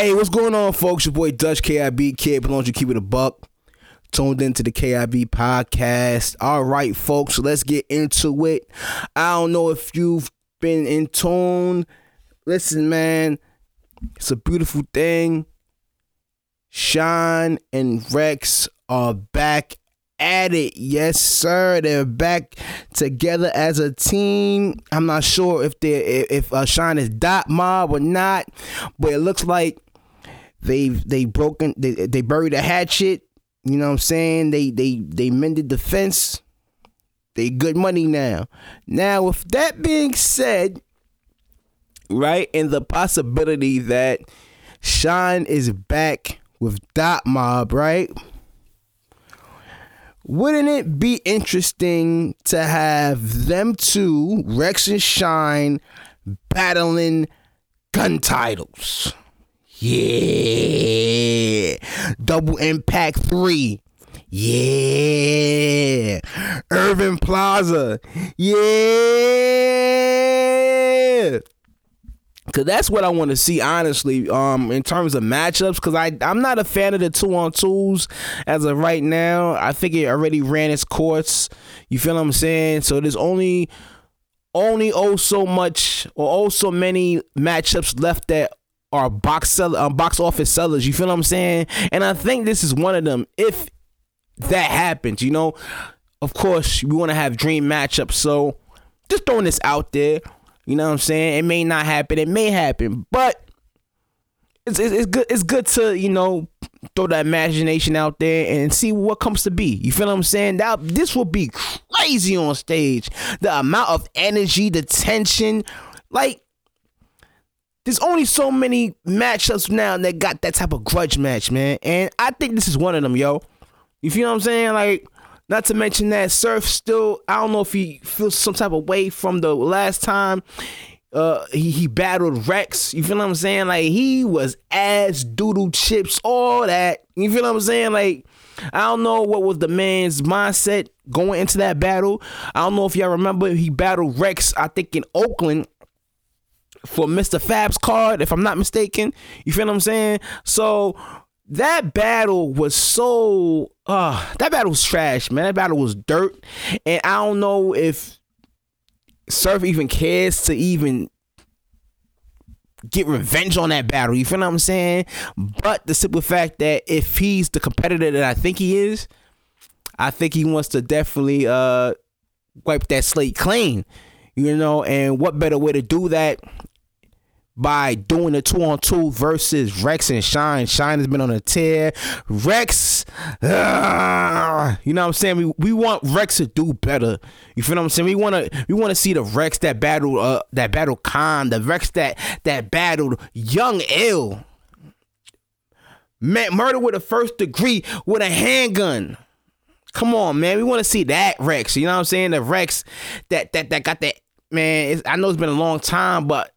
Hey, what's going on, folks? Your boy Dutch KIB Kid, belongs to keep it a buck. Tuned into the KIB podcast. All right, folks, let's get into it. I don't know if you've been in tune. Listen, man, it's a beautiful thing. Shine and Rex are back at it. Yes, sir. They're back together as a team. I'm not sure if they if uh, Shine is dot mob or not, but it looks like they they broken they they buried a hatchet. You know what I'm saying? They they they mended the fence. They good money now. Now, with that being said, right, and the possibility that Shine is back with Dot Mob, right? Wouldn't it be interesting to have them two, Rex and Shine, battling gun titles? Yeah. Double Impact 3. Yeah. Irving Plaza. Yeah. Cause that's what I want to see, honestly. Um, in terms of matchups, cause I I'm not a fan of the two on twos as of right now. I think it already ran its course. You feel what I'm saying? So there's only only oh so much or oh so many matchups left that are box sell um, box office sellers. You feel what I'm saying? And I think this is one of them. If that happens, you know, of course we want to have dream matchups. So just throwing this out there. You know what I'm saying? It may not happen. It may happen, but it's, it's, it's good. It's good to you know throw that imagination out there and see what comes to be. You feel what I'm saying? That this will be crazy on stage. The amount of energy, the tension, like there's only so many matchups now that got that type of grudge match, man. And I think this is one of them, yo. You feel what I'm saying? Like not to mention that Surf still, I don't know if he feels some type of way from the last time uh he, he battled Rex. You feel what I'm saying? Like he was ass doodle chips, all that. You feel what I'm saying? Like I don't know what was the man's mindset going into that battle. I don't know if y'all remember he battled Rex, I think in Oakland for Mr. Fab's card, if I'm not mistaken. You feel what I'm saying? So that battle was so uh that battle was trash, man. That battle was dirt. And I don't know if Surf even cares to even get revenge on that battle. You feel what I'm saying? But the simple fact that if he's the competitor that I think he is, I think he wants to definitely uh wipe that slate clean. You know, and what better way to do that by doing a two on two versus Rex and Shine. Shine has been on a tear. Rex, uh, you know what I'm saying? We, we want Rex to do better. You feel what I'm saying? We want to we want to see the Rex that battled uh, that battled Khan, the Rex that that battled Young Ill. Man, murder with a first degree with a handgun. Come on, man. We want to see that Rex. You know what I'm saying? The Rex that that that got that man. I know it's been a long time, but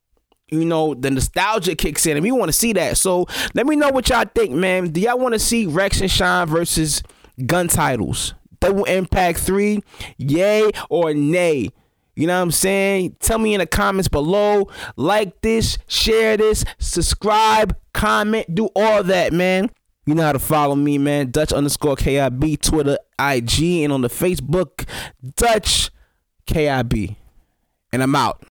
you know, the nostalgia kicks in and we want to see that. So let me know what y'all think, man. Do y'all want to see Rex and Shine versus gun titles? Double Impact 3, yay or nay? You know what I'm saying? Tell me in the comments below. Like this, share this, subscribe, comment, do all that, man. You know how to follow me, man. Dutch underscore KIB, Twitter, IG, and on the Facebook, Dutch KIB. And I'm out.